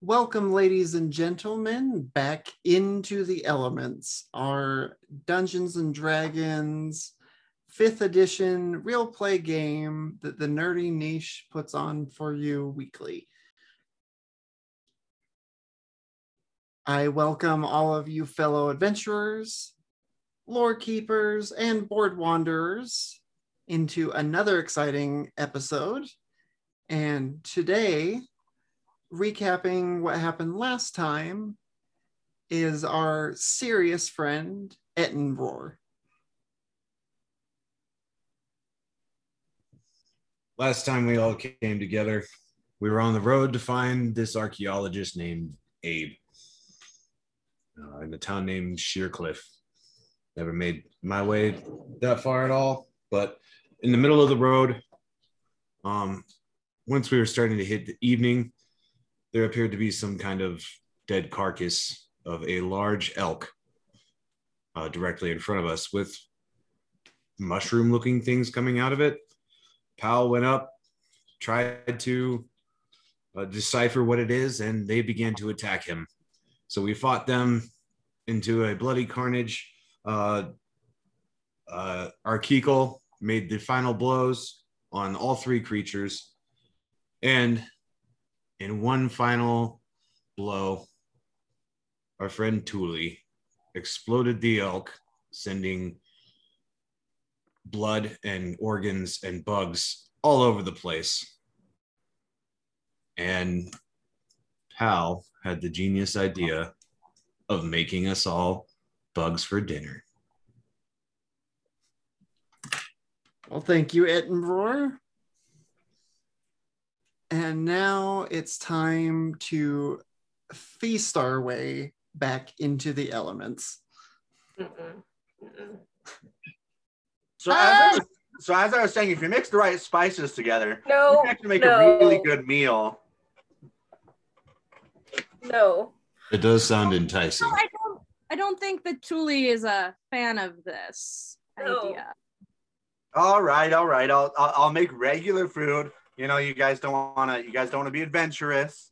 Welcome, ladies and gentlemen, back into the elements, our Dungeons and Dragons fifth edition real play game that the nerdy niche puts on for you weekly. I welcome all of you fellow adventurers, lore keepers, and board wanderers into another exciting episode. And today, recapping what happened last time, is our serious friend, Ettenroar. Last time we all came together, we were on the road to find this archaeologist named Abe uh, in a town named Sheercliff. Never made my way that far at all, but in the middle of the road, um, once we were starting to hit the evening, there appeared to be some kind of dead carcass of a large elk uh, directly in front of us with mushroom looking things coming out of it. Powell went up, tried to uh, decipher what it is, and they began to attack him. So we fought them into a bloody carnage. Uh, uh, made the final blows on all three creatures. And in one final blow, our friend Thule exploded the elk, sending blood and organs and bugs all over the place. And Pal had the genius idea of making us all bugs for dinner. Well, thank you, Ettenroar. And now it's time to feast our way back into the elements. Mm-mm. Mm-mm. So, as I ah! was, so as I was saying, if you mix the right spices together, No, you can actually make no. a really good meal. No. It does sound enticing. I don't. I don't think that Thule is a fan of this No. idea. All right, all right. I'll I'll, I'll make regular food. You know, you guys don't want to. You guys don't want to be adventurous.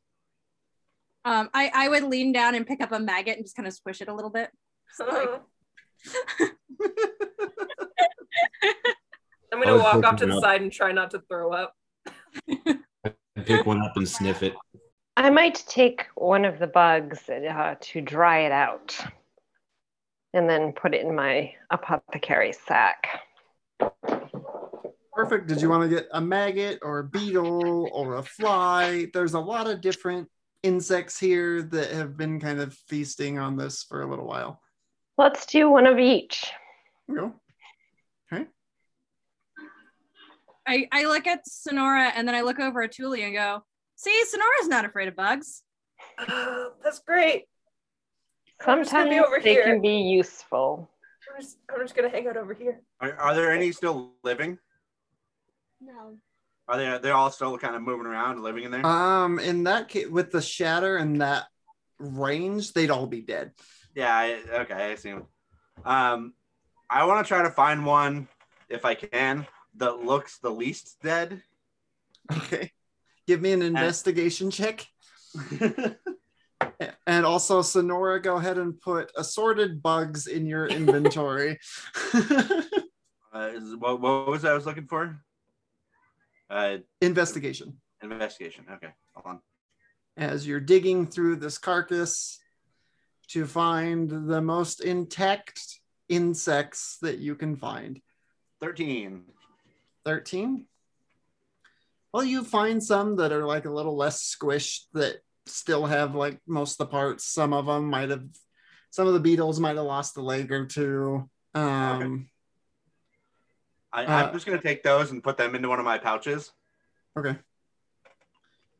Um, I I would lean down and pick up a maggot and just kind of squish it a little bit. like- I'm gonna walk off to the up. side and try not to throw up. Pick one up and sniff it. I might take one of the bugs uh, to dry it out and then put it in my apothecary sack. Perfect. Did you want to get a maggot or a beetle or a fly? There's a lot of different insects here that have been kind of feasting on this for a little while. Let's do one of each. Go. Okay. I I look at Sonora and then I look over at Thule and go, "See, Sonora's not afraid of bugs." That's great. I'm just gonna Sometimes be over they here. can be useful. I'm just, I'm just gonna hang out over here. Are, are there any still living? No. Are they? They're all still kind of moving around, living in there. Um, in that case, with the shatter and that range, they'd all be dead. yeah. I, okay, I see. Um, I want to try to find one if I can that looks the least dead. Okay. Give me an investigation check. And also, Sonora, go ahead and put assorted bugs in your inventory. Uh, is, what, what was I was looking for? Uh, investigation. investigation. Okay, hold on. As you're digging through this carcass to find the most intact insects that you can find. Thirteen. 13. Well, you find some that are like a little less squished that still have like most of the parts. Some of them might have, some of the beetles might have lost a leg or two. Um, I, Uh, I'm just gonna take those and put them into one of my pouches. okay.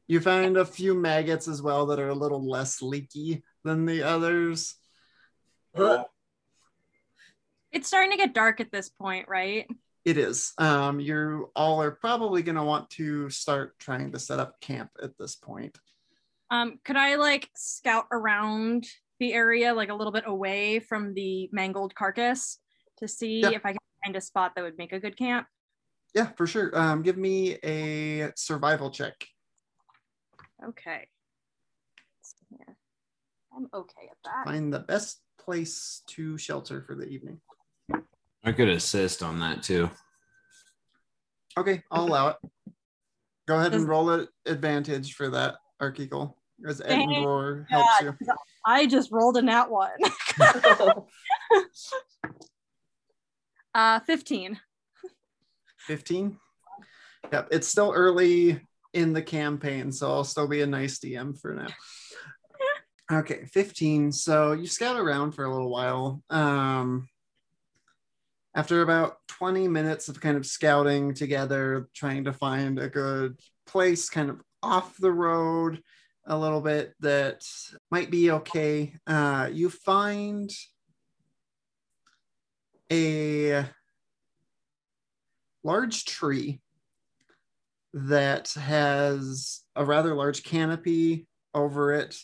You find a few maggots as well that are a little less leaky than the others. It's starting to get dark at this point, right? It is. Um, you all are probably going to want to start trying to set up camp at this point. Um, could I like scout around the area, like a little bit away from the mangled carcass, to see Yeah. if I can find a spot that would make a good camp? Yeah, for sure. Um, give me a survival check. Okay. I'm okay at that. Find the best place to shelter for the evening. I could assist on that too. Okay, I'll allow it. Go ahead and roll an advantage for that, Arkikel, as Thank Edinburgh helps you. I just rolled a nat one. uh, 15. 15. Yep, it's still early in the campaign, so I'll still be a nice DM for now. Okay, 15. So you scout around for a little while. Um, after about 20 minutes of kind of scouting together, trying to find a good place kind of off the road a little bit that might be okay, uh, you find a large tree that has a rather large canopy over it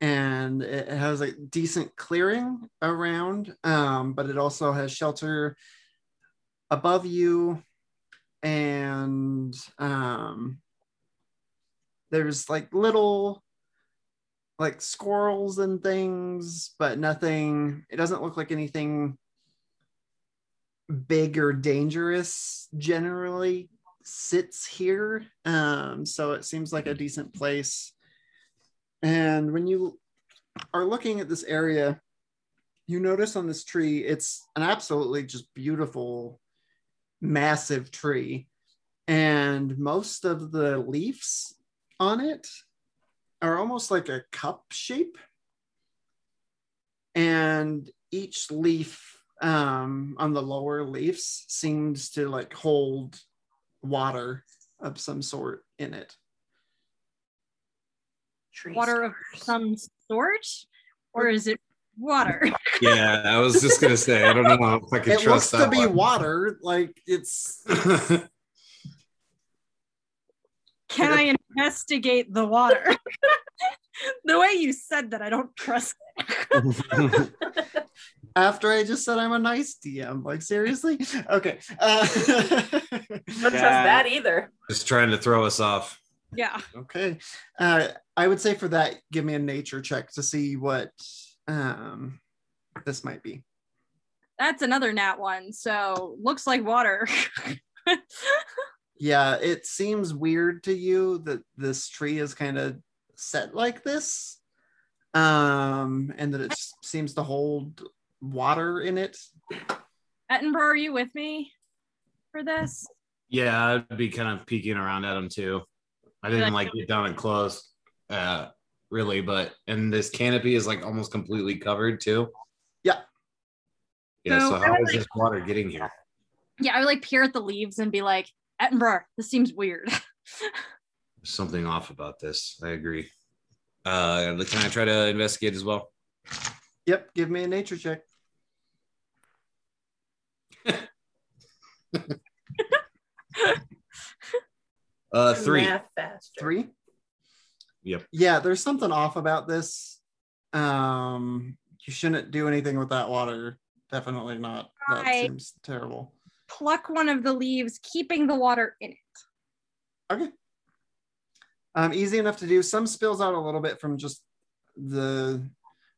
and it has a decent clearing around um, but it also has shelter above you and um, there's like little like squirrels and things but nothing it doesn't look like anything big or dangerous generally sits here. Um, so it seems like a decent place. And when you are looking at this area, you notice on this tree, it's an absolutely just beautiful, massive tree. And most of the leaves on it are almost like a cup shape. And each leaf um, on the lower leaves seems to like hold water of some sort in it. Tree Water of some sort? Or is it water? Yeah, I was just gonna say I don't know if I can It looks trust to be one. water, like it's Can I investigate the water? the way you said that, I don't trust it. After I just said I'm a nice DM. Like seriously? Okay. Uh, Don't trust that either. just trying to throw us off. yeah. okay. Uh, I would say for that, give me a nature check to see what um, this might be. That's another nat one. So looks like water. Yeah, it seems weird to you that this tree is kind of set like this, um, and that it seems to hold water in it. Edinburgh, are you with me for this? Yeah, I'd be kind of peeking around at him too. I didn't like get down and close, uh, really, but and this canopy is like almost completely covered too. Yeah. Yeah. So So, I how would is this water getting here? Yeah, I would like peer at the leaves and be like, Edinburgh, this seems weird. There's something off about this. I agree. Uh, can I try to investigate as well? Yep, give me a nature check. Uh, three. Three. Yep. Yeah, there's something off about this. Um, you shouldn't do anything with that water. Definitely not. That Right. seems terrible. Pluck one of the leaves, keeping the water in it. Okay. Um, easy enough to do. Some spills out a little bit from just the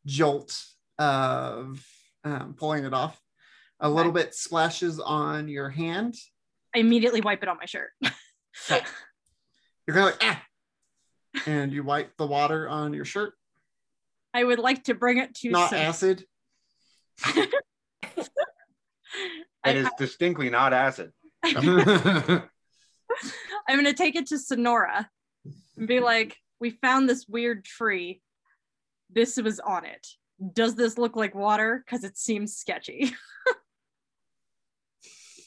jolt of um, pulling it off. A little bit splashes on your hand. I immediately wipe it on my shirt. You're kind of like, ah! And you wipe the water on your shirt. I would like to bring it to Not Son- acid. It is distinctly not acid. I'm gonna take it to Sonora and be like, we found this weird tree. This was on it. Does this look like water? Because it seems sketchy.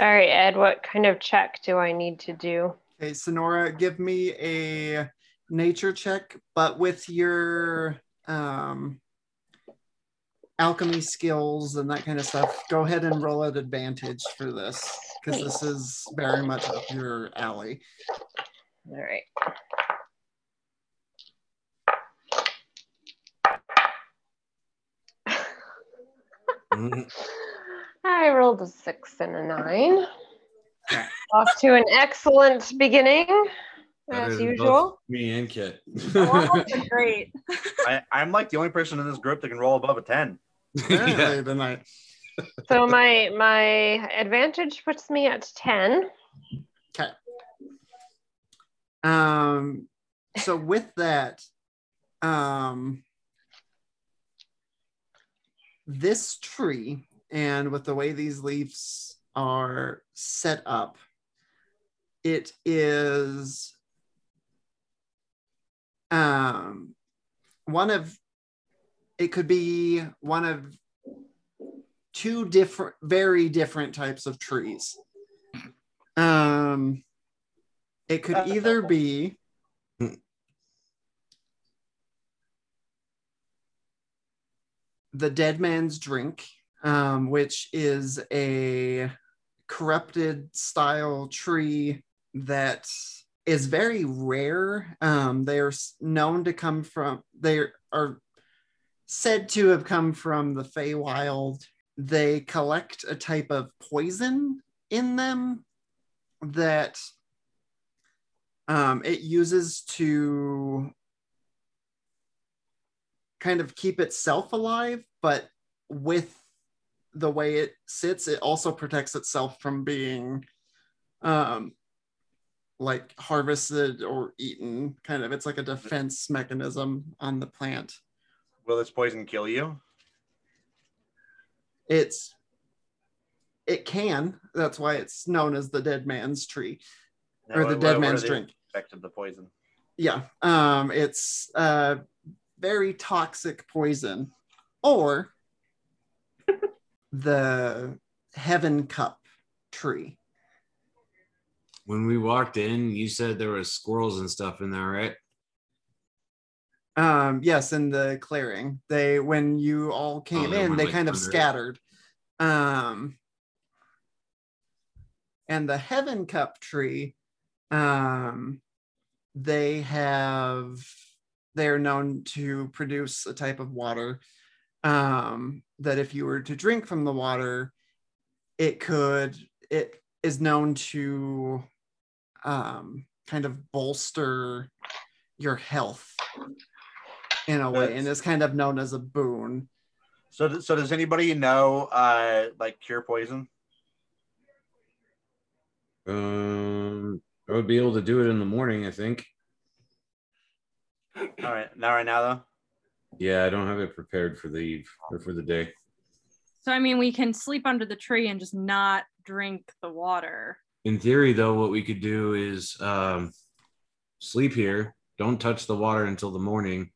All right, Ed, what kind of check do I need to do? Okay, Sonora, give me a nature check, but with your um, alchemy skills and that kind of stuff. Go ahead and roll at advantage for this because this is very much up your alley. All right. I rolled a six and a nine. Off to an excellent beginning. Better As usual. Me and Kit. Waffles great. I, I'm like the only person in this group that can roll above a 10. Apparently yeah. tonight. So my my advantage puts me at ten. Okay. Um, so with that, um, this tree and with the way these leaves are set up, it is um, one of it could be one of two different, very different types of trees. Um, it could either be the dead man's drink, um, which is a corrupted style tree that is very rare. Um, they are known to come from, they are said to have come from the Feywild. They collect a type of poison in them that um, it uses to kind of keep itself alive, but with the way it sits, it also protects itself from being um, like harvested or eaten. Kind of, it's like a defense mechanism on the plant. Will this poison kill you? It's it can. That's why it's known as the dead man's tree or the what- dead what man's drink. Effects of the poison. yeah um it's a very toxic poison or the heaven cup tree. When we walked in, you said there was squirrels and stuff in there, right? um yes in the clearing. They when you all came they in they like, kind of scattered. Um and the heaven cup tree um they have they're known to produce a type of water um that if you were to drink from the water it could it is known to um kind of bolster your health in a way and That's- is kind of known as a boon So, so does anybody know uh like cure poison? Um, I would be able to do it in the morning, I think. All right, not right now though. Yeah, I don't have it prepared for the eve or for the day. So I mean, we can sleep under the tree and just not drink the water. In theory, though, what we could do is um, sleep here, don't touch the water until the morning,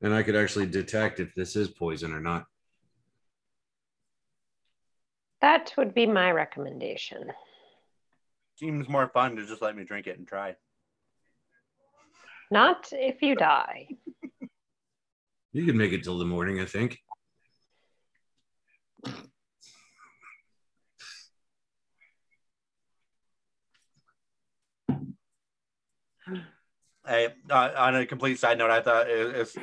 and I could actually detect if this is poison or not. That would be my recommendation. Seems more fun to just let me drink it and try. Not if you die. You could make it till the morning, I think. Hey, uh, on a complete side note, I thought it, it's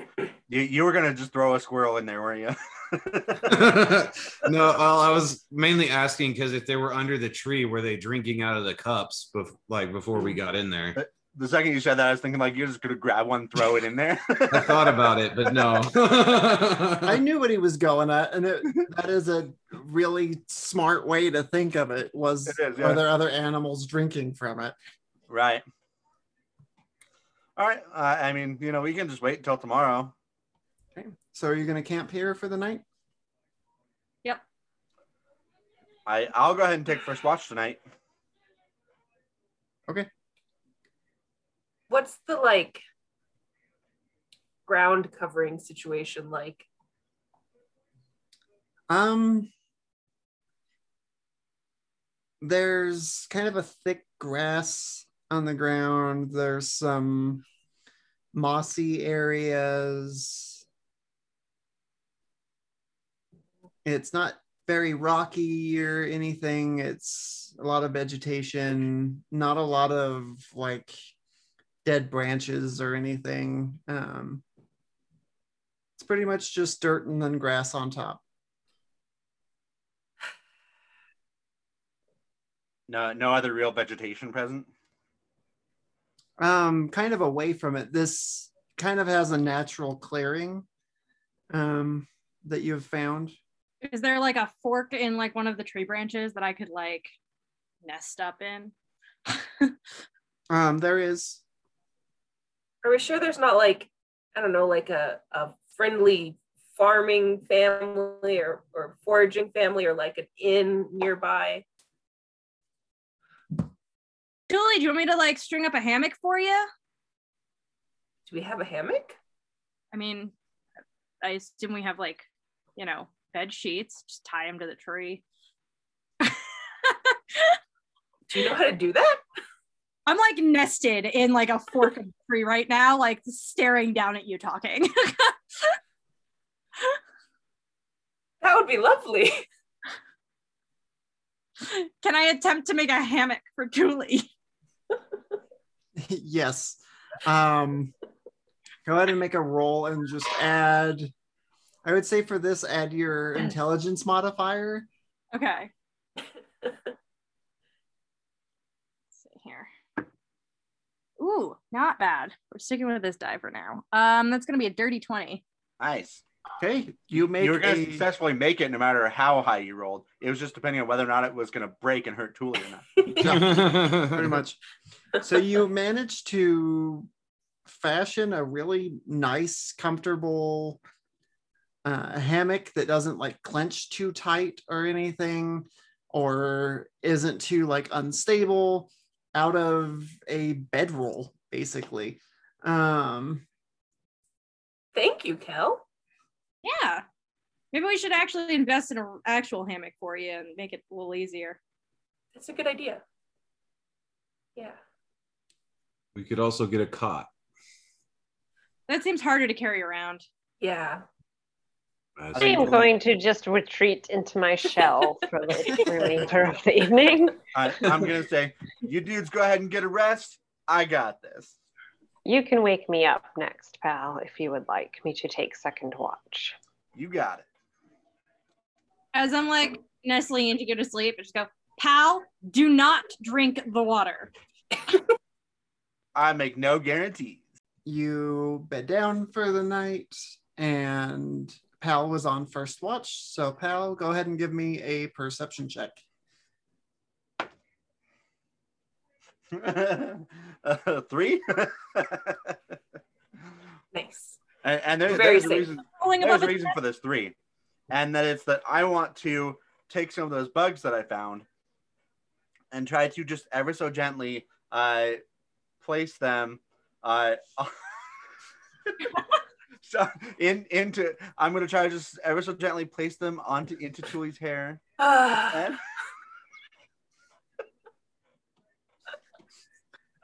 you, you were gonna just throw a squirrel in there, weren't you? no, well, I was mainly asking because if they were under the tree, were they drinking out of the cups, bef- like before we got in there? The second you said that, I was thinking like you're just gonna grab one, throw it in there. I thought about it, but no. I knew what he was going at, and it, that is a really smart way to think of it. Was It is, yeah. are there other animals drinking from it? right. All right. Uh, I mean, you know, we can just wait until tomorrow. Okay. So are you going to camp here for the night? Yep. I I'll go ahead and take first watch tonight. What's the like ground covering situation like? Um, there's kind of a thick grass on the ground. There's some mossy areas. It's not very rocky or anything. It's a lot of vegetation, not a lot of like dead branches or anything. Um, it's pretty much just dirt and then grass on top. No, no other real vegetation present. um, kind of away from it. This kind of has a natural clearing um, that you've found. Is there like a fork in like one of the tree branches that I could like nest up in? Um, there is. Are we sure there's not like, I don't know, like a, a friendly farming family or, or foraging family or like an inn nearby? Julie, do you want me to like string up a hammock for you? Do we have a hammock? I mean, I assume we have like, you know, bed sheets. Just tie them to the tree. Do you know how to do that? I'm like nested in like a fork of tree right now, like staring down at you talking. That would be lovely. Can I attempt to make a hammock for Julie? yes. Um, go ahead and make a roll and just add. I would say for this, add your intelligence modifier. Okay. Let's see here. Ooh, not bad. We're sticking with this die for now. Um, that's gonna be a dirty 20. Nice. Okay, you make you were going to a- successfully make it no matter how high you rolled. It was just depending on whether or not it was going to break and hurt Thule or not. pretty much. So you managed to fashion a really nice, comfortable uh, hammock that doesn't like clench too tight or anything, or isn't too like unstable out of a bedroll, basically. Um, Thank you, Kel. Yeah. Maybe we should actually invest in an actual hammock for you and make it a little easier. That's a good idea. Yeah. we could also get a cot. That seems harder to carry around. Yeah. As I am going to just retreat into my shell for the remainder of the evening. I, I'm going to say, you dudes go ahead and get a rest. I got this. You can wake me up next, pal, if you would like me to take second watch. You got it. As I'm like nestling in to go to sleep, I just go, pal, do not drink the water. I make no guarantees. you bed down for the night, and Pal was on first watch. So, Pal, go ahead and give me a perception check. uh, three? Nice. and and there, Very there's a reason there's a a reason for this three and that it's that i want to take some of those bugs that i found and try to just ever so gently uh place them uh so in into i'm going to try to just ever so gently place them onto into Tully's hair. Ah,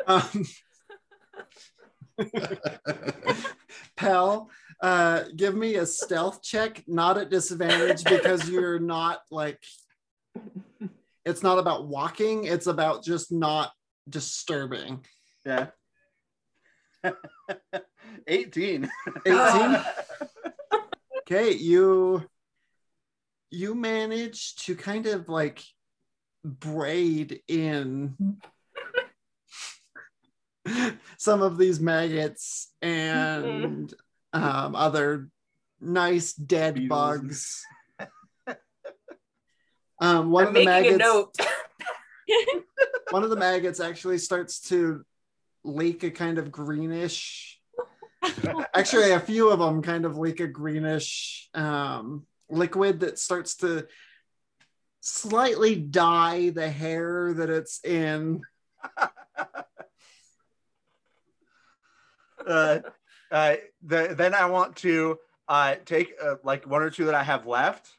Um, Pal, uh, give me a stealth check, not at disadvantage because you're not like, it's not about walking, it's about just not disturbing. yeah 18 18. Okay, you you manage to kind of like braid in some of these maggots and um, other nice dead Beetles. bugs. Um, one I'm of the maggots, one of the maggots actually starts to leak a kind of greenish actually a few of them kind of leak a greenish um, liquid that starts to slightly dye the hair that it's in uh, uh, the, then I want to uh, take uh, like one or two that I have left,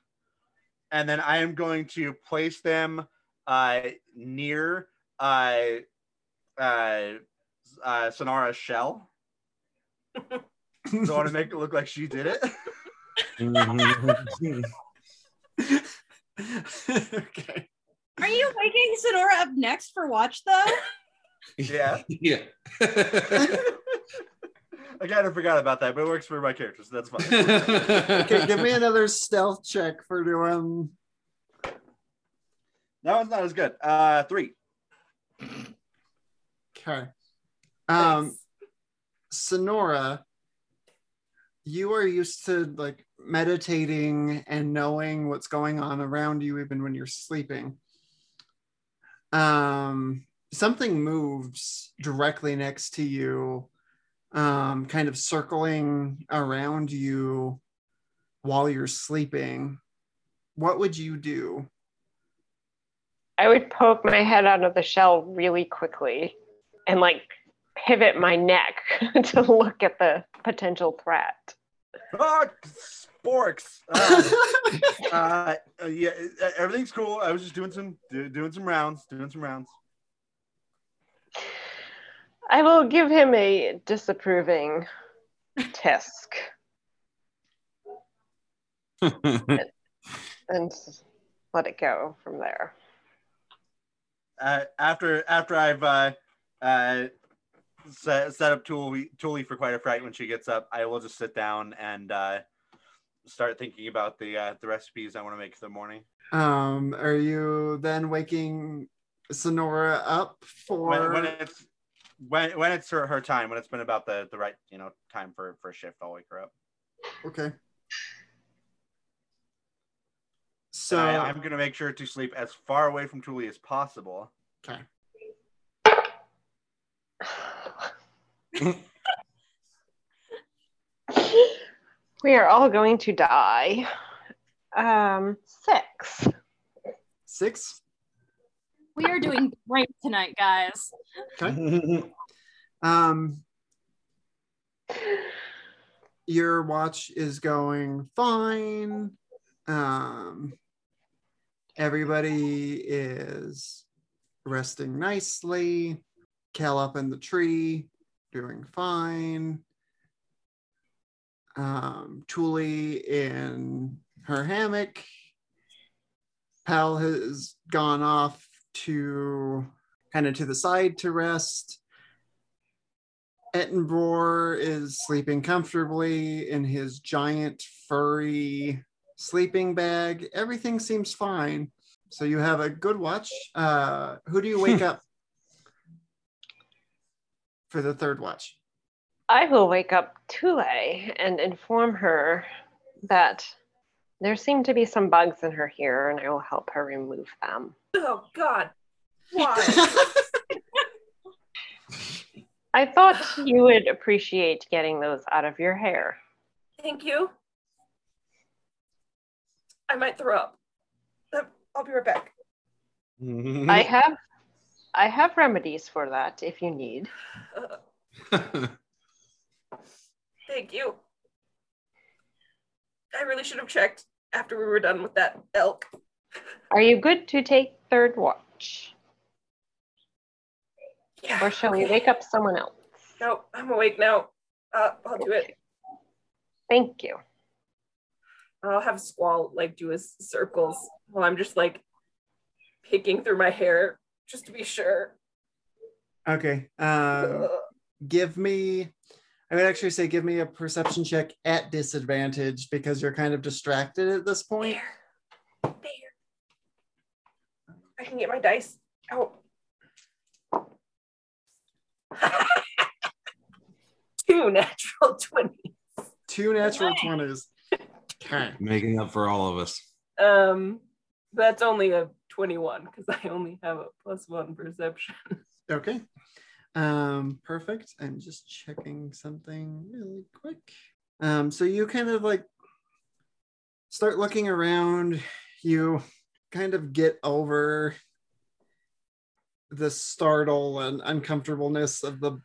and then I am going to place them uh, near uh, uh, uh, Sonora's shell. So I want to make it look like she did it. okay Are you waking Sonora up next for watch though? Yeah. yeah. I kind of forgot about that, but it works for my characters. So that's fine. okay give me another stealth check for doing That one's not as good. Uh, three. okay Um, Thanks. Sonora, you are used to like meditating and knowing what's going on around you even when you're sleeping. Um, something moves directly next to you, um, kind of circling around you while you're sleeping. What would you do? I would poke my head out of the shell really quickly and like pivot my neck to look at the potential threat. Ah, sporks. Uh, uh, yeah, everything's cool. I was just doing some do, doing some rounds, doing some rounds. I will give him a disapproving tisk and let it go from there. Uh, after after I've uh, uh, set, set up Tuli for quite a fright when she gets up, I will just sit down and uh, start thinking about the uh, the recipes I want to make for the morning. Um, are you then waking Sonora up for When, when it's when when it's her, her time, when it's been about the the right you know time for for a shift, I'll wake her up. okay. So So I'm gonna make sure to sleep as far away from Tuli as possible. okay. We are all going to die. Um, six. Six. We are doing great tonight, guys. Okay. um, your watch is going fine. Um, everybody is resting nicely. Cal up in the tree, doing fine. Um, Tuli in her hammock. Pal has gone off to kind of to the side to rest. Ettenbroar is sleeping comfortably in his giant furry sleeping bag. Everything seems fine. So you have a good watch. Uh, who do you wake up for the third watch? I will wake up Tule and inform her that there seem to be some bugs in her hair, and I will help her remove them. Oh God. Why? I thought you would appreciate getting those out of your hair. Thank you. I might throw up. I'll be right back. I have I have remedies for that if you need. Thank you. I really should have checked after we were done with that elk. Are you good to take third watch? Yeah. Or shall we wake up someone else? No, I'm awake now. Uh, I'll do it. Thank you. I'll have Squall like do his circles while I'm just like picking through my hair just to be sure. Okay. Um, give me, I would actually say, give me a perception check at disadvantage because you're kind of distracted at this point. There. There. I can get my dice out. Two natural 20s. Two natural 20s. Okay. Making up for all of us. Um, that's only a 21 because I only have a plus one perception. Okay. Um, perfect. I'm just checking something really quick. Um, so you kind of like start looking around, you kind of get over the startle and uncomfortableness of the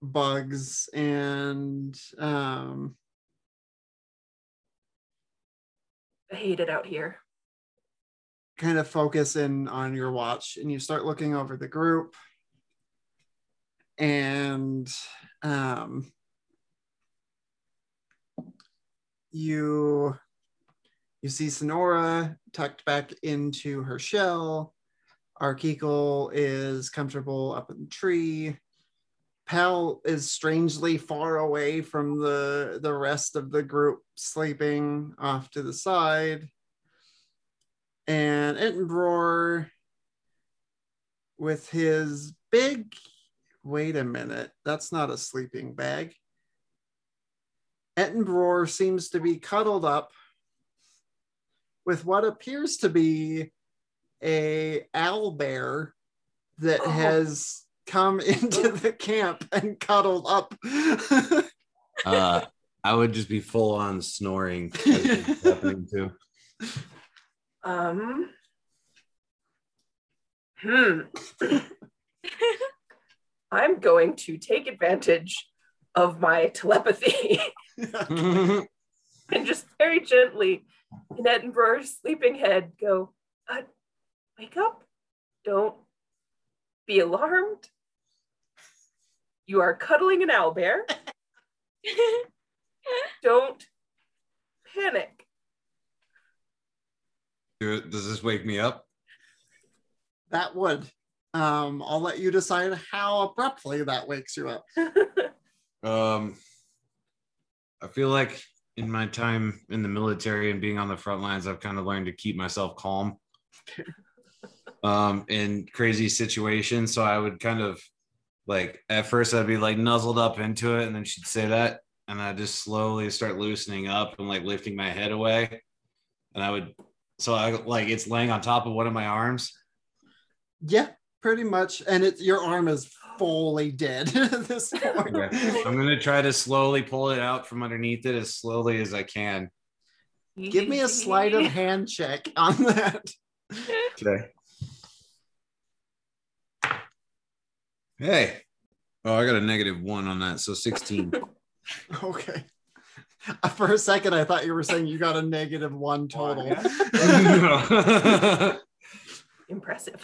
bugs and um I hate it out here. Kind of focus in on your watch and you start looking over the group and um, you you see Sonora tucked back into her shell. Arkekal is comfortable up in the tree. Pal is strangely far away from the the rest of the group, sleeping off to the side. And Entenbror, with his big wait a minute. That's not a sleeping bag. Ettenbror seems to be cuddled up with what appears to be a owl bear that Oh. has come into the camp and cuddled up. Uh, I would just be full on snoring. as happening too. Um. Hmm. I'm going to take advantage of my telepathy and just very gently, in Edinburgh's sleeping head, go, uh, wake up. Don't be alarmed. You are cuddling an owlbear. Don't panic. Does this wake me up? that would. Um, I'll let you decide how abruptly that wakes you up. Um, I feel like in my time in the military and being on the front lines, I've kind of learned to keep myself calm um, in crazy situations. So I would kind of like at first I'd be like nuzzled up into it, and then she'd say that, and I just slowly start loosening up and like lifting my head away, and I would. So I like it's laying on top of one of my arms. Yeah, pretty much. And it your arm is fully dead at this point. Okay. I'm gonna try to slowly pull it out from underneath it as slowly as I can. Give me a sleight of hand check on that. Okay. Hey. Oh, I got a negative one on that, so 16. Okay. For a second, I thought you were saying you got a negative one oh, total. Impressive.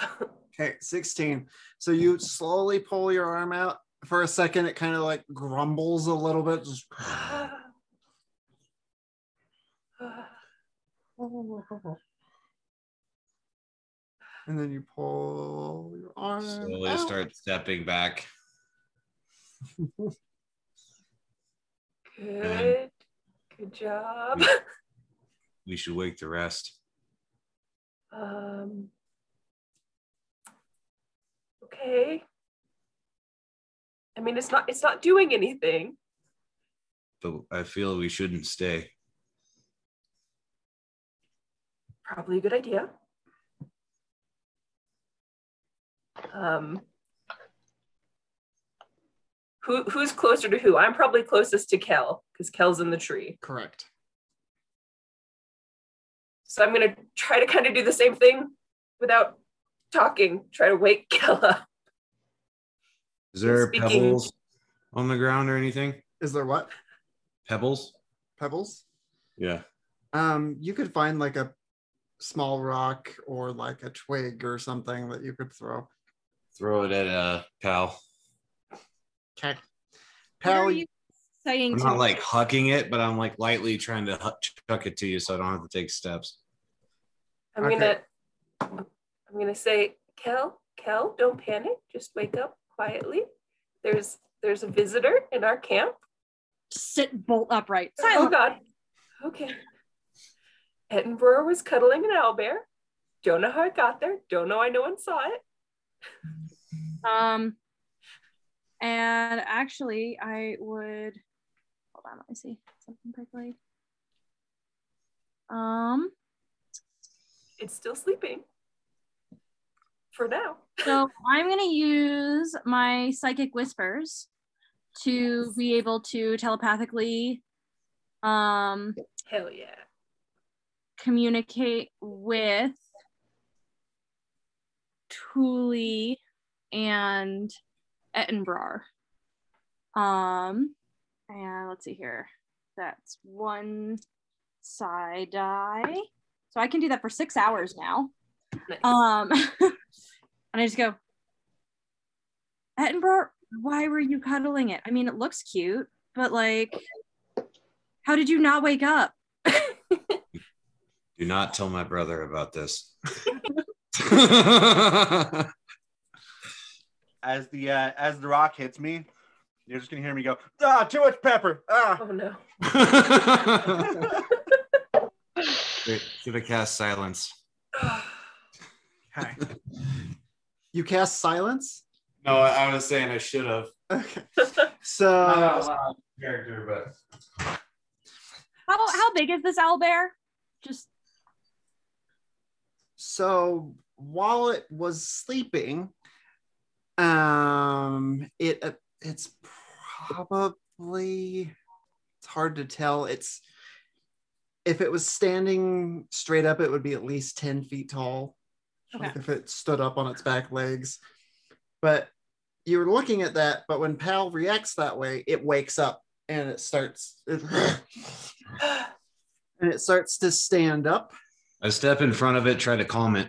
Okay, 16. So you slowly pull your arm out. For a second, it kind of like grumbles a little bit. Just, and then you pull your arm. Slowly out. start stepping back. Good. Good job. We should wake the rest. Um, okay. I mean, it's not it's not doing anything. But I feel we shouldn't stay. Probably a good idea. Um, who who's closer to who? I'm probably closest to Kel because Kel's in the tree. Correct. So I'm gonna try to kind of do the same thing without talking. Try to wake Kel up. Is there Speaking- pebbles on the ground or anything? Is there what? Pebbles? Pebbles? Yeah. Um, you could find like a small rock or like a twig or something that you could throw. Throw it at uh pal. Okay. What Pal, are you saying I'm to not me? like hucking it, but I'm like lightly trying to hu- chuck it to you so I don't have to take steps. I'm Okay. gonna I'm gonna say, Kel, Kel, don't panic. Just wake up quietly. There's there's a visitor in our camp. sit bolt upright. Oh God. Okay. Edinburgh was cuddling an owlbear. Don't know how it got there. Don't know why no one saw it. Um, and actually, I would hold on. Let me see something quickly. Um, It's still sleeping. For now. so I'm gonna use my psychic whispers to be able to telepathically um Hell yeah. communicate with Thule and Ettenbrar. Um, and let's see here. That's one side die. So I can do that for six hours now. Nice. Um, and I just go, Edinburgh, why were you cuddling it? I mean, it looks cute, but like, how did you not wake up? Do not tell my brother about this. As the uh, as the rock hits me, you're just gonna hear me go, ah, too much pepper. Ah. Oh no. Wait, should I cast silence? okay. You cast silence? No, I, I was saying I should have. Okay. Not So out loud character, but How how big is this owl bear? Just so while it was sleeping, um, it uh, it's probably it's hard to tell. It's if it was standing straight up, it would be at least ten feet tall. Okay. Like if it stood up on its back legs, but you're looking at that. But when Pal reacts that way, it wakes up and it starts. It, and it starts to stand up. I step in front of it, try to calm it.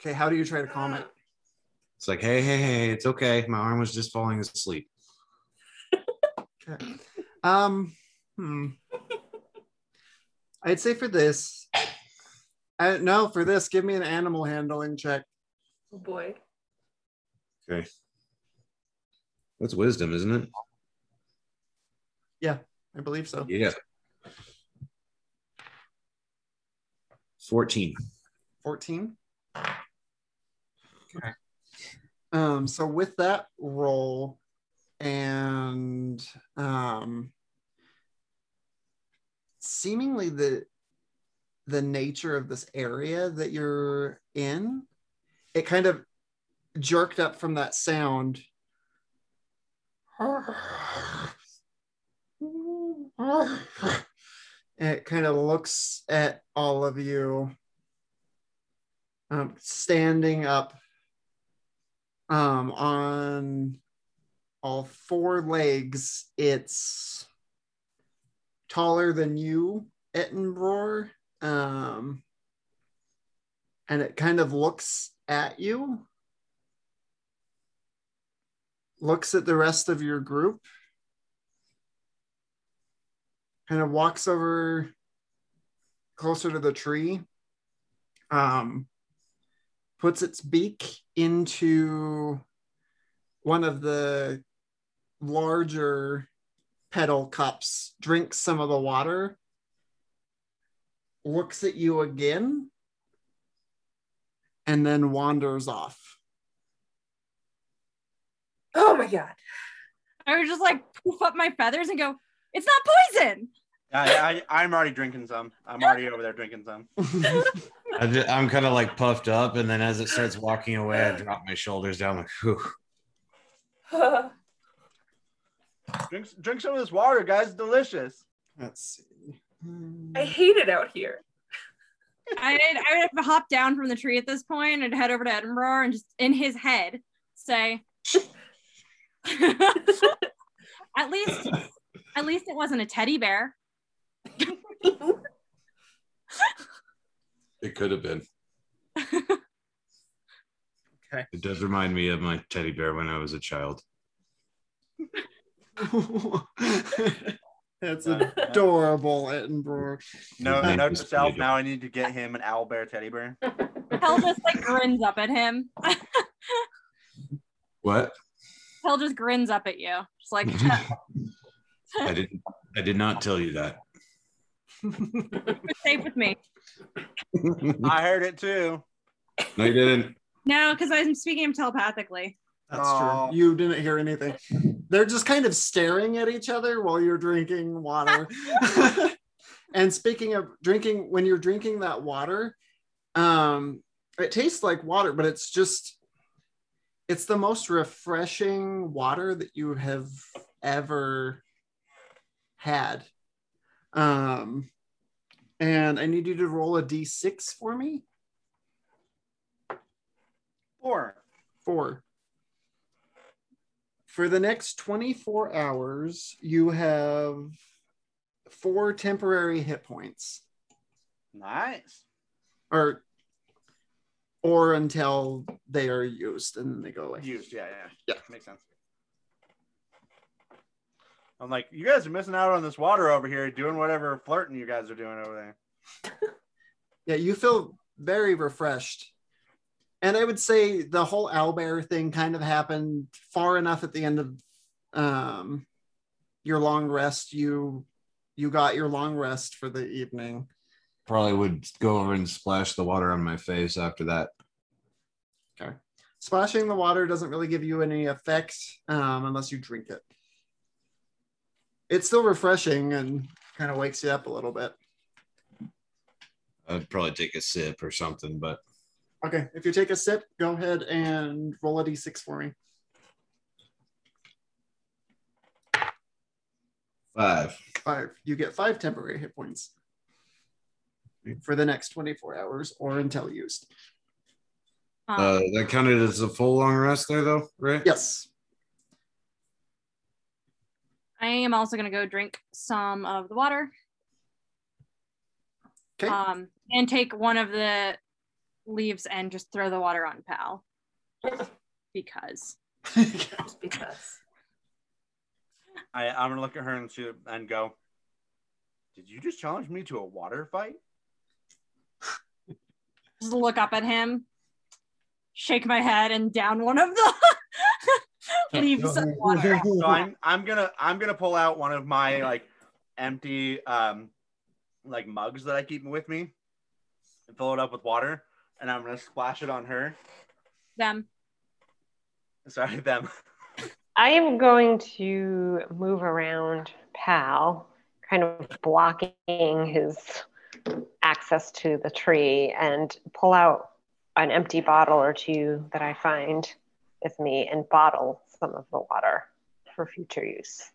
Okay, how do you try to calm it? It's like, hey, hey, hey, it's okay. My arm was just falling asleep. Um, hmm. I'd say for this, I, no, for this, give me an animal handling check. Oh boy. Okay. That's wisdom, isn't it? Yeah, I believe so. Yeah. 14. 14. Okay. Um, so with that role and um seemingly the the nature of this area that you're in, it kind of jerked up from that sound. it kind of looks at all of you um, standing up um, on all four legs. It's taller than you, Ettenbroar. Um, and it kind of looks at you, looks at the rest of your group, kind of walks over closer to the tree, um, puts its beak into one of the larger petal cups, drinks some of the water, looks at you again, and then wanders off. Oh my god. I would just like poof up my feathers and go, it's not poison. I, I, I'm already drinking some. I'm already over there drinking some. I ju- I'm kind of like puffed up, and then as it starts walking away, I drop my shoulders down, like, whew. Drink, drink some of this water, guys. It's delicious. Let's see. I hate it out here. I'd, I would hop down from the tree at this point and head over to Edinburgh and just in his head say, at least, at least it wasn't a teddy bear. It could have been. Okay. It does remind me of my teddy bear when I was a child. That's uh, adorable, Edinburgh. No, Thank note you, to self. Now I need to get him an owl bear teddy bear. Hell just like grins up at him. What? Hell just grins up at you. Just like, I didn't. I did not tell you that. it's safe with me. I heard it too. no, you didn't. No, because I'm speaking him telepathically. That's Aw. true. You didn't hear anything. They're just kind of staring at each other while you're drinking water. and speaking of drinking, when you're drinking that water, um, it tastes like water, but it's just it's the most refreshing water that you have ever had. Um, and I need you to roll a d6 for me. Four. Four. For the next 24 hours, you have four temporary hit points. Nice. Or or until they are used and then they go away. Used. Yeah, yeah. Yeah. Makes sense. I'm like, you guys are missing out on this water over here, doing whatever flirting you guys are doing over there. Yeah, you feel very refreshed. And I would say the whole owlbear thing kind of happened far enough at the end of um, your long rest. You you got your long rest for the evening. Probably would go over and splash the water on my face after that. Okay. Splashing the water doesn't really give you any effect um, unless you drink it. It's still refreshing and kind of wakes you up a little bit. I'd probably take a sip or something, but Okay, if you take a sip, go ahead and roll a d6 for me. five. Five. You get five temporary hit points for the next 24 hours or until used. Um, Uh, that counted as a full long rest there, though, right? Yes. I am also gonna go drink some of the water. Okay. Um, and take one of the leaves and just throw the water on Pal because Just because. I, I'm gonna look at her and see and go. Did you just challenge me to a water fight? just look up at him, shake my head, and down one of the leaves of water. So I'm I'm gonna I'm gonna pull out one of my like empty um like mugs that I keep with me and fill it up with water and I'm gonna splash it on her. Them. Sorry, them. I am going to move around Pal, kind of blocking his access to the tree, and pull out an empty bottle or two that I find with me and bottle some of the water for future use.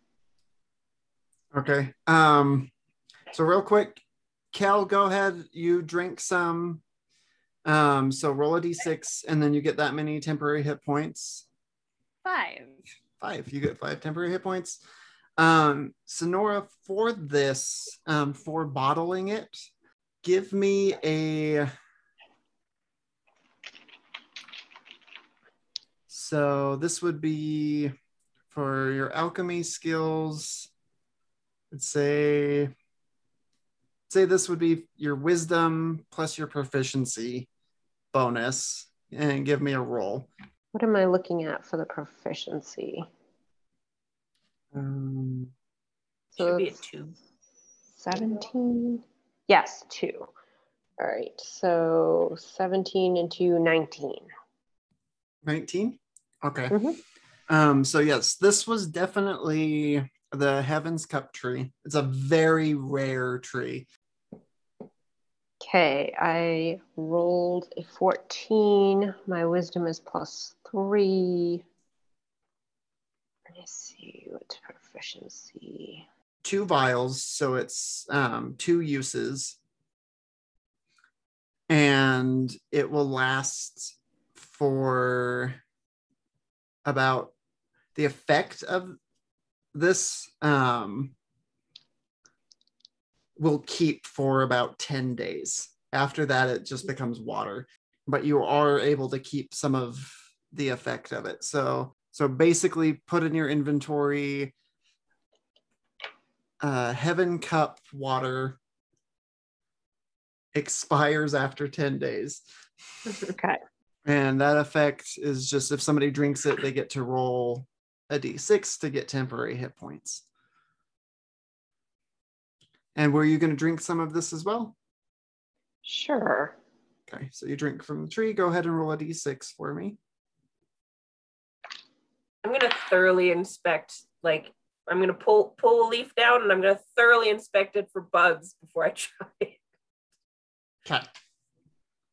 Okay. Um, so real quick, Kel, go ahead. You drink some. Um, so roll a d6 and then you get that many temporary hit points. Five. Five. You get five temporary hit points. Um, Sonora, for this, um, for bottling it, give me a. So this would be for your alchemy skills. Let's say, say this would be your wisdom plus your proficiency bonus, and give me a roll. What am I looking at for the proficiency? Um, Should be a it's two. 17. Yes, two. All right, so 17 into 19. 19 okay Mhm. um so yes this was definitely the heavens cup tree it's a very rare tree Okay, I rolled a 14. My wisdom is plus three. Let's see what's proficiency. two vials so it's um two uses and it will last for about the effect of this um will keep for about 10 days after that it just becomes water but you are able to keep some of the effect of it so so basically put in your inventory uh, Heaven Cup water expires after 10 days. Okay. And that effect is just if somebody drinks it, they get to roll a d6 to get temporary hit points. And were you going to drink some of this as well? Sure. Okay, so you drink from the tree. Go ahead and roll a d6 for me. I'm gonna thoroughly inspect, like I'm gonna pull pull a leaf down and I'm gonna thoroughly inspect it for bugs before I try it. Okay.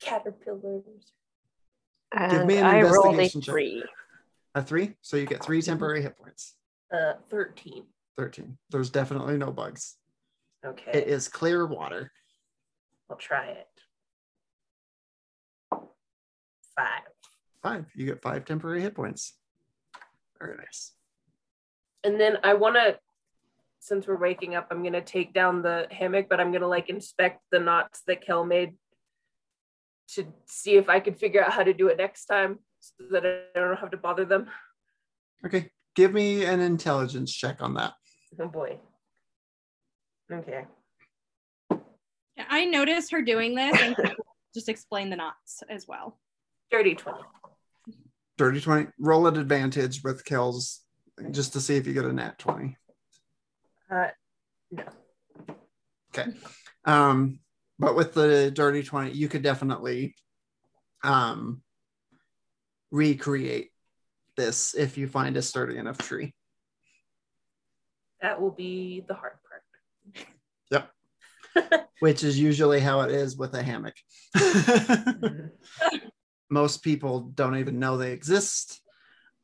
Caterpillars. And me an I rolled a investigation check. three. A three. So you get three temporary hit points. Uh, 13. 13. There's definitely no bugs. Okay, It is clear water. I'll try it. Five. Five. You get five temporary hit points. Very nice. And then I want to, since we're waking up, I'm gonna take down the hammock, but I'm gonna like inspect the knots that Kel made to see if I could figure out how to do it next time, so that I don't have to bother them. Okay. Give me an intelligence check on that. Oh boy. Okay. Yeah, I noticed her doing this and just explain the knots as well. Dirty 20. Dirty 20. Roll at advantage with kills just to see if you get a nat 20. Uh, no. Okay. Um, but with the dirty 20, you could definitely um recreate this if you find a sturdy enough tree. That will be the hard part. which is usually how it is with a hammock. Most people don't even know they exist.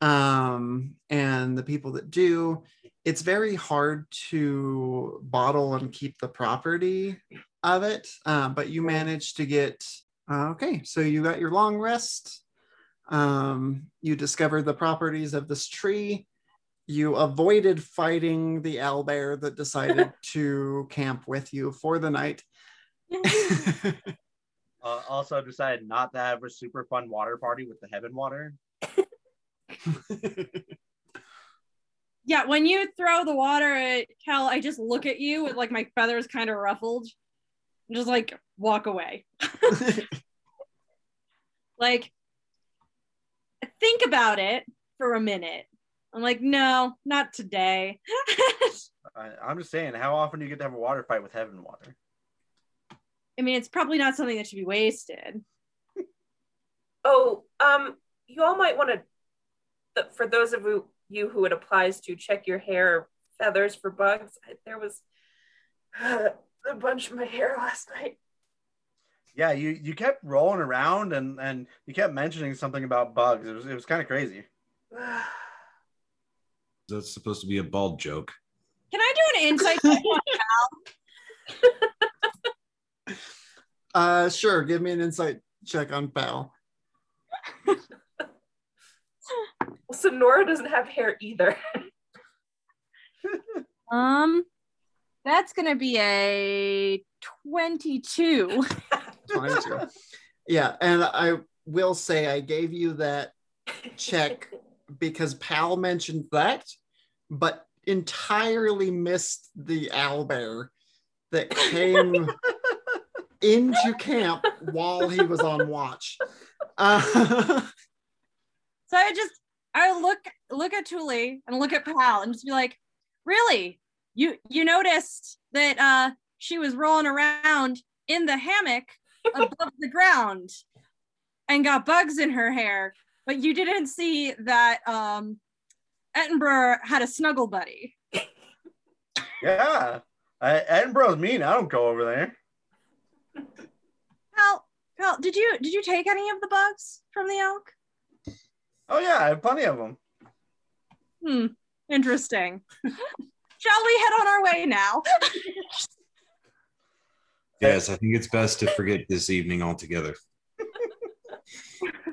Um, and the people that do, it's very hard to bottle and keep the property of it. Uh, but you managed to get, uh, okay, so you got your long rest. Um, you discovered the properties of this tree you avoided fighting the owlbear that decided to camp with you for the night. Uh, also decided not to have a super fun water party with the heaven water. Yeah, when you throw the water at Cal, I just look at you with like my feathers kind of ruffled, and just like walk away. like, think about it for a minute. I'm like, no, not today. I, I'm just saying, how often do you get to have a water fight with heaven water? I mean, it's probably not something that should be wasted. Oh, um, you all might want to, for those of you- you who it applies to, check your hair feathers for bugs. There was uh, a bunch of my hair last night. Yeah, you you kept rolling around and and you kept mentioning something about bugs. It was it was kind of crazy. That's supposed to be a bald joke. Can I do an insight check on Cal? uh, sure, give me an insight check on Pal. Well, Sonora doesn't have hair either. Um, that's gonna be a 22. 22. yeah, and I will say I gave you that check because Pal mentioned that, but entirely missed the owlbear that came into camp while he was on watch. Uh, So I just I look look at Tuli and look at Pal and just be like, really? You you noticed that uh she was rolling around in the hammock above the ground and got bugs in her hair, but you didn't see that um Ettenborough had a snuggle buddy. Yeah, I, Edinburgh's mean. I don't go over there. Pal, Pal, did you did you take any of the bugs from the elk? Oh yeah, I have plenty of them. Hmm, interesting. Shall we head on our way now? Yes, I think it's best to forget this evening altogether.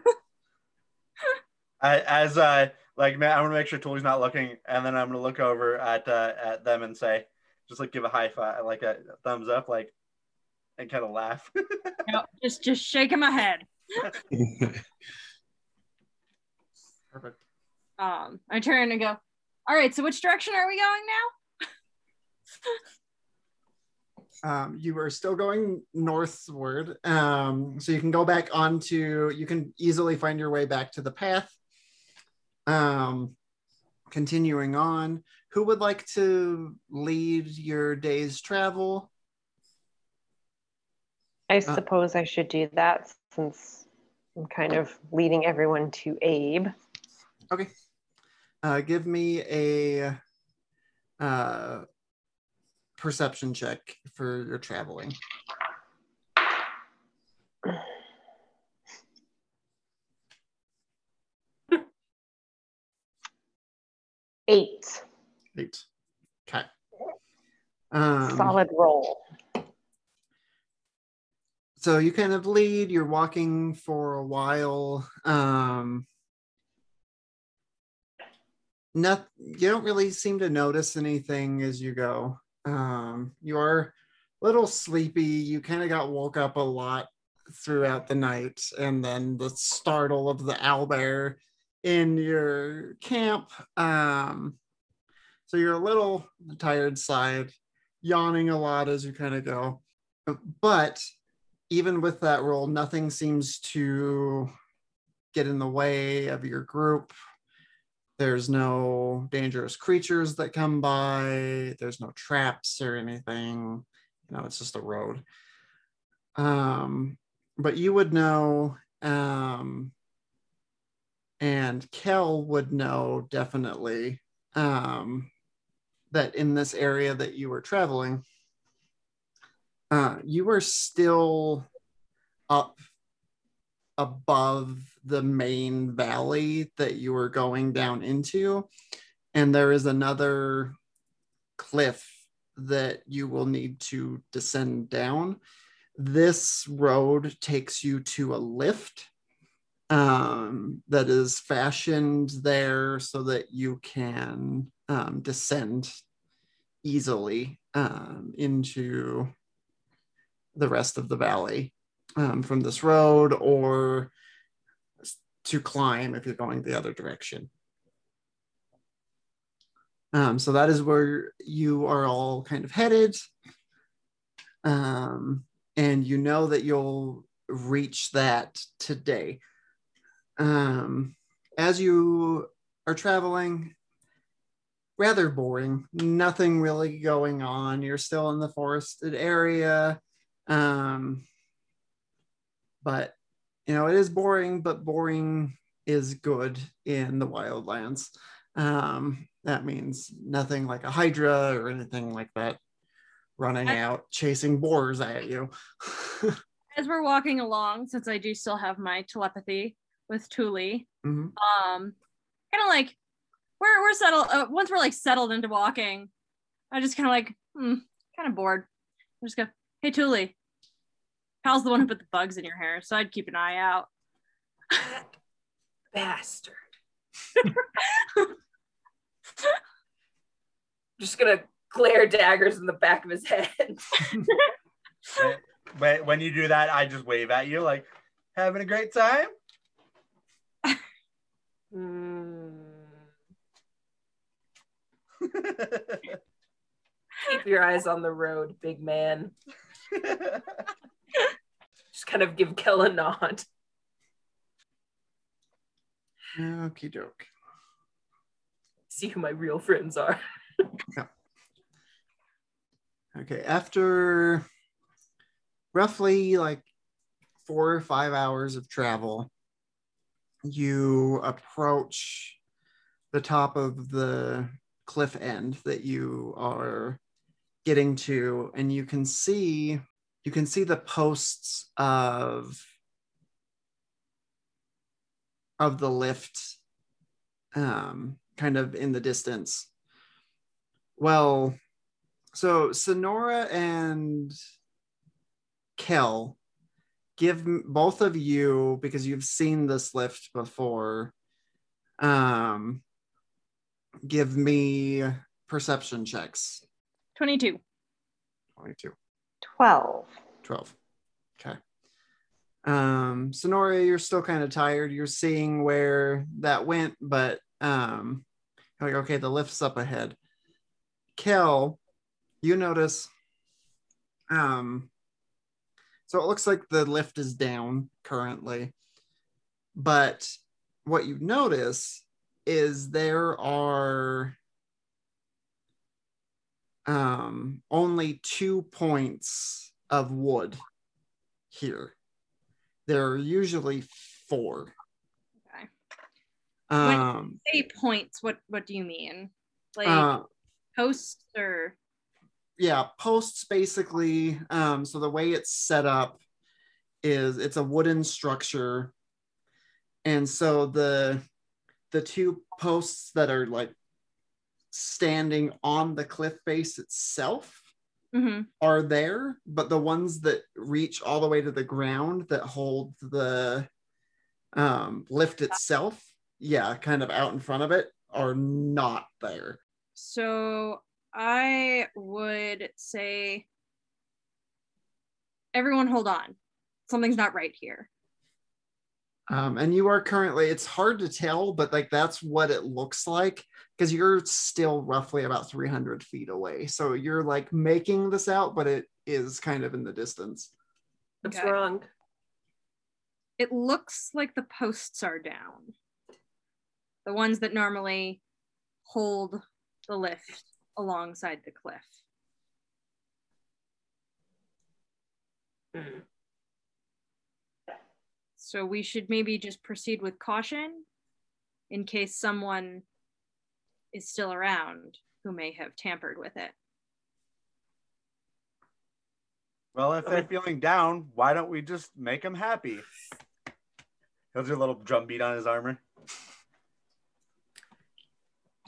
I, as I like man, I'm gonna make sure Tully's not looking, and then I'm gonna look over at uh, at them and say, just like give a high five, like a thumbs up, like, and kind of laugh. No, just just shaking my head. Perfect. Um, I turn and go. All right, so which direction are we going now? Um, you are still going northward. Um, so you can go back onto, you can easily find your way back to the path. Um, continuing on, who would like to lead your day's travel? I suppose I should do that since I'm kind of leading everyone to Abe. Okay. Uh, give me a uh, perception check for your traveling. Eight. Eight. Okay. Um, Solid roll. so you kind of lead you're walking for a while um not you don't really seem to notice anything as you go um you are a little sleepy you kind of got woke up a lot throughout the night and then the startle of the owlbear in your camp um so you're a little tired side yawning a lot as you kind of go but even with that roll, nothing seems to get in the way of your group. There's no dangerous creatures that come by. There's no traps or anything. You know, it's just a road. Um, but you would know um, and Kel would know definitely um, that in this area that you were traveling, uh, you were still up above the main valley that you were going down into. And there is another cliff that you will need to descend down. This road takes you to a lift um, that is fashioned there so that you can um, descend easily um, into the rest of the valley um, from this road or to climb if you're going the other direction. Um, so that is where you are all kind of headed. Um, and you know that you'll reach that today. Um, as you are traveling, rather boring, nothing really going on. You're still in the forested area. Um, but you know, it is boring, but boring is good in the wildlands. Um, that means nothing like a hydra or anything like that running I- out chasing boars at you. As we're walking along, since I do still have my telepathy with Thule, Mhm. um, kind of like we're we're settled. Uh, once we're like settled into walking, I just kind of like, hmm, kind of bored. I just go, hey Thule, Pal's the one who put the bugs in your hair, so I'd keep an eye out. Bastard. just gonna glare daggers in the back of his head. When, when you do that, I just wave at you like, having a great time? Hmm. Keep your eyes on the road, big man. Just kind of give Kel a nod. Okie doke. See who my real friends are. yeah. Okay, after roughly like four or five hours of travel, you approach the top of the cliff end that you are getting to, and you can see you can see the posts of of the lift um, kind of in the distance. Well, so Sonora and Kel give both of you because you've seen this lift before. Um, give me perception checks. Twenty-two. 22, 12. 12. Okay. Um, Sonora, you're still kind of tired. You're seeing where that went, but um, you're like, okay, the lift's up ahead. Kel, you notice um so it looks like the lift is down currently but what you notice is there are um only two points of wood here there are usually four Okay. um Say points. What what do you mean? Like uh, posts or yeah posts basically um so the way it's set up is it's a wooden structure and so the the two posts that are like standing on the cliff face itself Mhm. are there but the ones that reach all the way to the ground that hold the um lift itself yeah kind of out in front of it are not there So I would say everyone hold on. Something's not right here. Um, and you are currently, it's hard to tell, but like that's what it looks like because you're still roughly about 300 feet away. So you're like making this out, but it is kind of in the distance. What's Okay. wrong? It looks like the posts are down. The ones that normally hold the lift alongside the cliff. Hmm. So we should maybe just proceed with caution. in case someone is still around who may have tampered with it. Well, if they're feeling down, why don't we just make them happy? He'll do a little drum beat on his armor.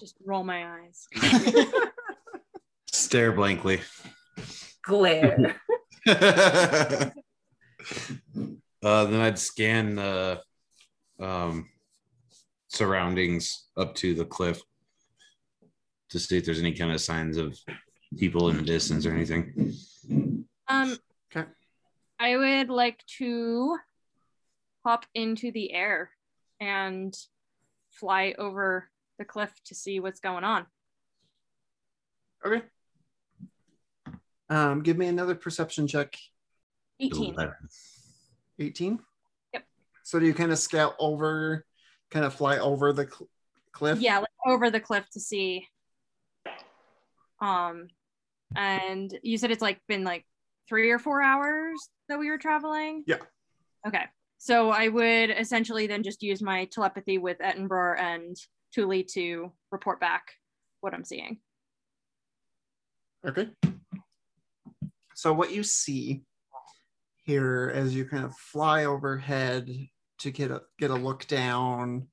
Just roll my eyes. Stare blankly. Glare. uh, then I'd scan the um, surroundings up to the cliff to see if there's any kind of signs of people in the distance or anything. Um, Okay. I would like to hop into the air and fly over the cliff to see what's going on. Okay. Um, give me another perception check. 18. 18. Yep. So do you kind of scout over, kind of fly over the cl- cliff? Yeah, like over the cliff to see. Um, and you said it's like been like three or four hours that we were traveling. Yeah. Okay. So I would essentially then just use my telepathy with Edinburgh and Thule to report back what I'm seeing. Okay. So what you see here as you kind of fly overhead to get a get a look down,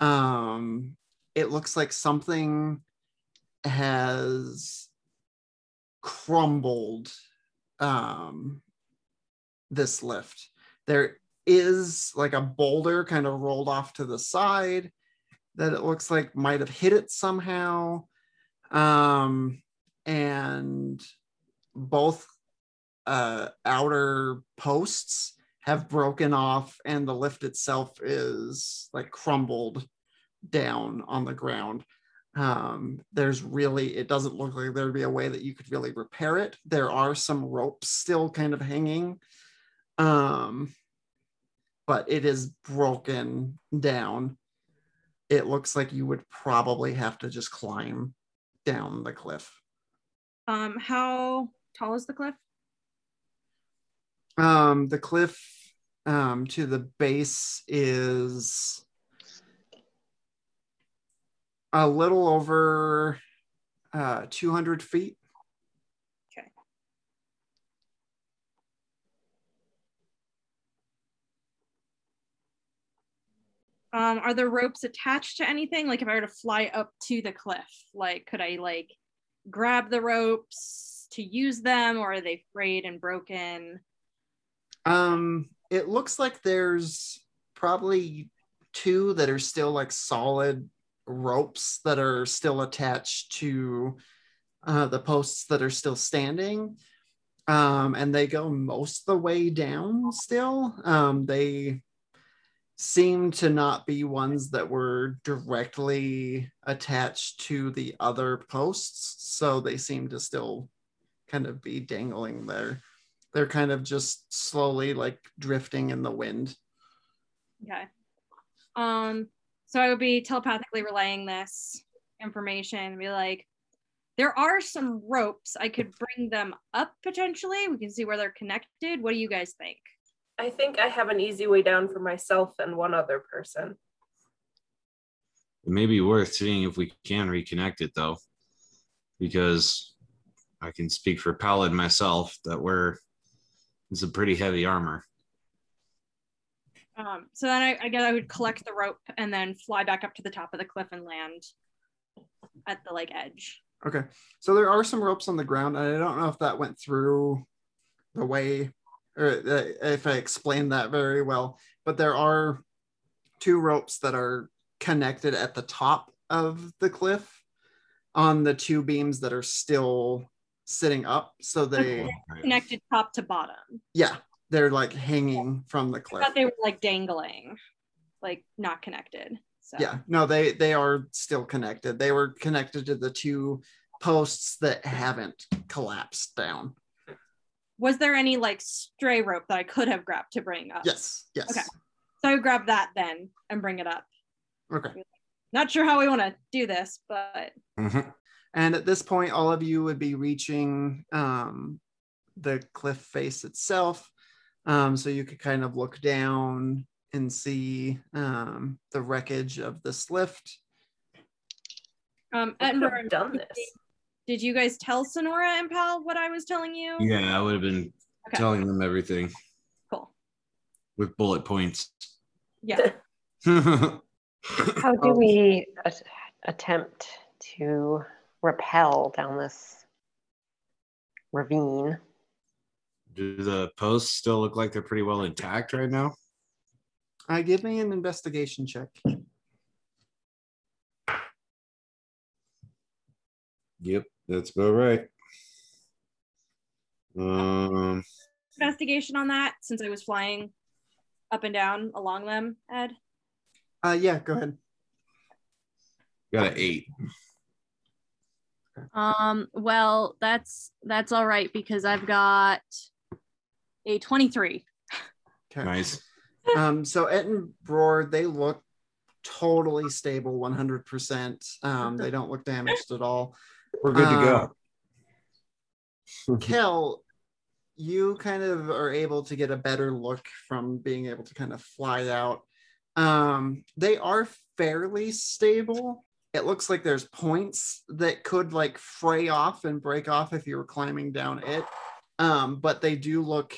um, it looks like something has crumbled um, this lift. There is like a boulder kind of rolled off to the side that it looks like might have hit it somehow. Um, and both uh, outer posts have broken off, and the lift itself is like crumbled down on the ground. Um, there's really, it doesn't look like there'd be a way that you could really repair it. There are some ropes still kind of hanging, um, but it is broken down. It looks like you would probably have to just climb down the cliff. Um, how tall is the cliff? Um, the cliff um, to the base is a little over uh, 200 feet. Um, are the ropes attached to anything? Like if I were to fly up to the cliff, like could I like grab the ropes to use them or are they frayed and broken? Um, it looks like there's probably two that are still like solid ropes that are still attached to uh, the posts that are still standing. Um, and they go most of the way down still. Um, they seem to not be ones that were directly attached to the other posts. So they seem to still kind of be dangling there. They're kind of just slowly like drifting in the wind. Okay. Um, so I would be telepathically relaying this information and be like, there are some ropes. I could bring them up potentially. We can see where they're connected. What do you guys think? I think I have an easy way down for myself and one other person. It may be worth seeing if we can reconnect it though, because I can speak for Paladin myself that we're it's a pretty heavy armor. Um, so then I, I guess I would collect the rope and then fly back up to the top of the cliff and land at the like edge. Okay. So there are some ropes on the ground. and I don't know if that went through the way or uh, if I explained that very well, but there are two ropes that are connected at the top of the cliff on the two beams that are still sitting up. So they, Connected top to bottom. yeah, they're like hanging from the I cliff. thought they were like dangling, like not connected. So Yeah, no, they they are still connected. They were connected to the two posts that haven't collapsed down. Was there any like stray rope that I could have grabbed to bring up? Yes, yes. Okay. So I would grab that then and bring it up. Okay. Not sure how we want to do this, but Mhm. And at this point, all of you would be reaching um, the cliff face itself. Um, so you could kind of look down and see um, the wreckage of this lift. Um, I could Edinburgh, done this. Did you guys tell Sonora and Pal what I was telling you? Yeah, I would have been Okay. telling them everything Cool. with bullet points. Yeah. How do we a- attempt to rappel down this ravine? Do the posts still look like they're pretty well intact right now? Uh, give me an investigation check. Yep, that's about right. Um, Investigation on that since I was flying up and down along them, Ed. Uh, yeah, go ahead. got an eight. Um, well, that's that's all right because I've got a 23. Okay. Nice. Um, so Ed and Ettenbroar, they look totally stable, 100%. Um, they don't look damaged at all. We're good to go. Kel, you kind of are able to get a better look from being able to kind of fly out. Um, they are fairly stable. It looks like there's points that could like fray off and break off if you were climbing down it. Um, but they do look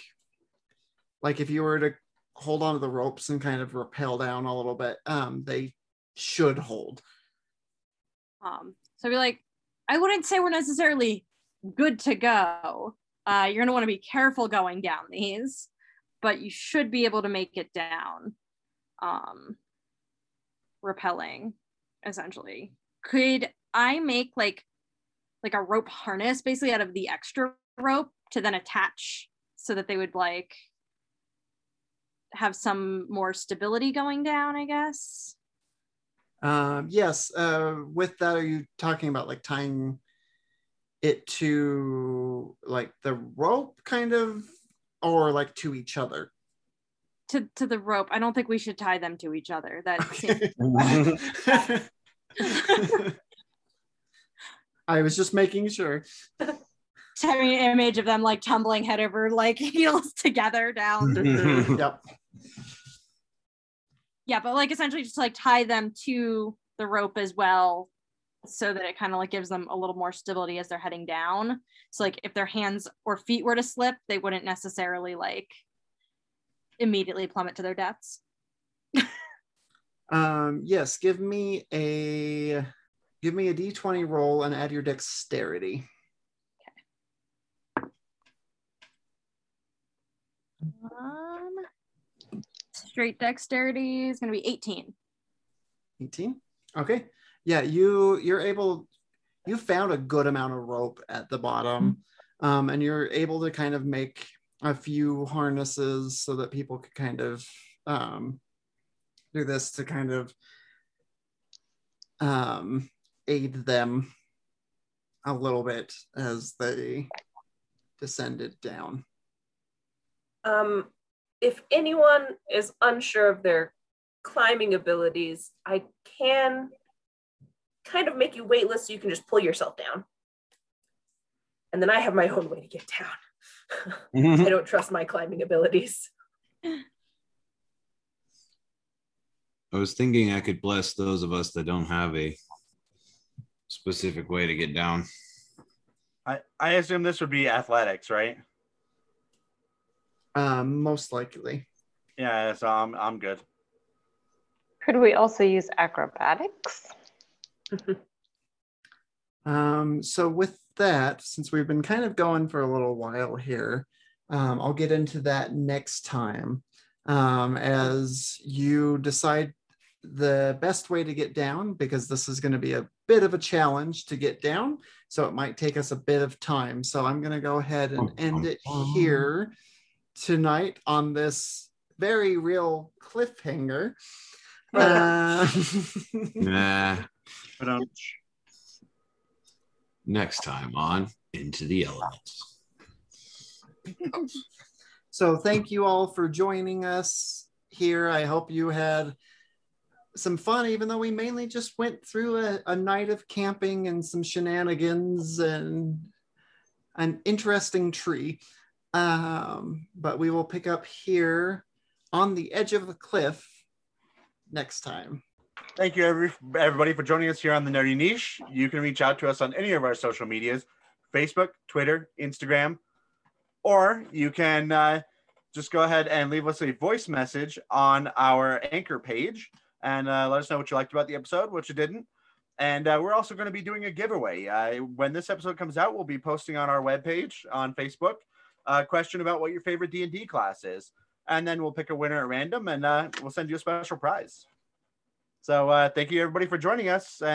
like if you were to hold onto the ropes and kind of rappel down a little bit, um, they should hold. Um, so I'd be like, I wouldn't say we're necessarily good to go. Uh, you're gonna want to be careful going down these, but you should be able to make it down. Um, rappelling, essentially. Could I make like like a rope harness basically out of the extra rope to then attach so that they would like have some more stability going down, I guess. Um, yes. Uh, with that, are you talking about like tying it to like the rope, kind of, or like to each other? To to the rope. I don't think we should tie them to each other. That seems Okay. I was just making sure. Just having an image of them like tumbling head over like heels together down. yep. Yeah, but like essentially just like tie them to the rope as well so that it kind of like gives them a little more stability as they're heading down. So like if their hands or feet were to slip, they wouldn't necessarily like immediately plummet to their deaths. Um, yes. Give me a give me a d20 roll and add your dexterity. Straight dexterity is going to be 18. 18 okay. Yeah you you're able you found a good amount of rope at the bottom um, and you're able to kind of make a few harnesses so that people could kind of um, do this to kind of um, aid them a little bit as they descended down. Um, if anyone is unsure of their climbing abilities, I can kind of make you weightless so you can just pull yourself down. And then I have my own way to get down. I mm-hmm. don't trust my climbing abilities. I was thinking I could bless those of us that don't have a specific way to get down. I, I assume this would be athletics, right? Um, most likely Yeah, so I'm I'm good. Could we also use acrobatics? Um, so with that, since we've been kind of going for a little while here, um, I'll get into that next time um, as you decide the best way to get down because this is going to be a bit of a challenge to get down. So it might take us a bit of time. So I'm going to go ahead and end it here tonight on this very real cliffhanger. Uh, Nah. But um, Next time on Into the Elements. So thank you all for joining us here. I hope you had some fun, even though we mainly just went through a, a night of camping and some shenanigans and an interesting tree. Um, but we will pick up here on the edge of the cliff next time. Thank you, every, everybody, for joining us here on the Nerdy Niche. You can reach out to us on any of our social medias Facebook, Twitter, Instagram, or you can uh, just go ahead and leave us a voice message on our anchor page and uh, let us know what you liked about the episode, what you didn't. And uh, we're also going to be doing a giveaway. When this episode comes out, we'll be posting on our webpage on Facebook a question about what your favorite D&D class is. And then we'll pick a winner at random and uh, we'll send you a special prize. So uh, thank you, everybody, for joining us. And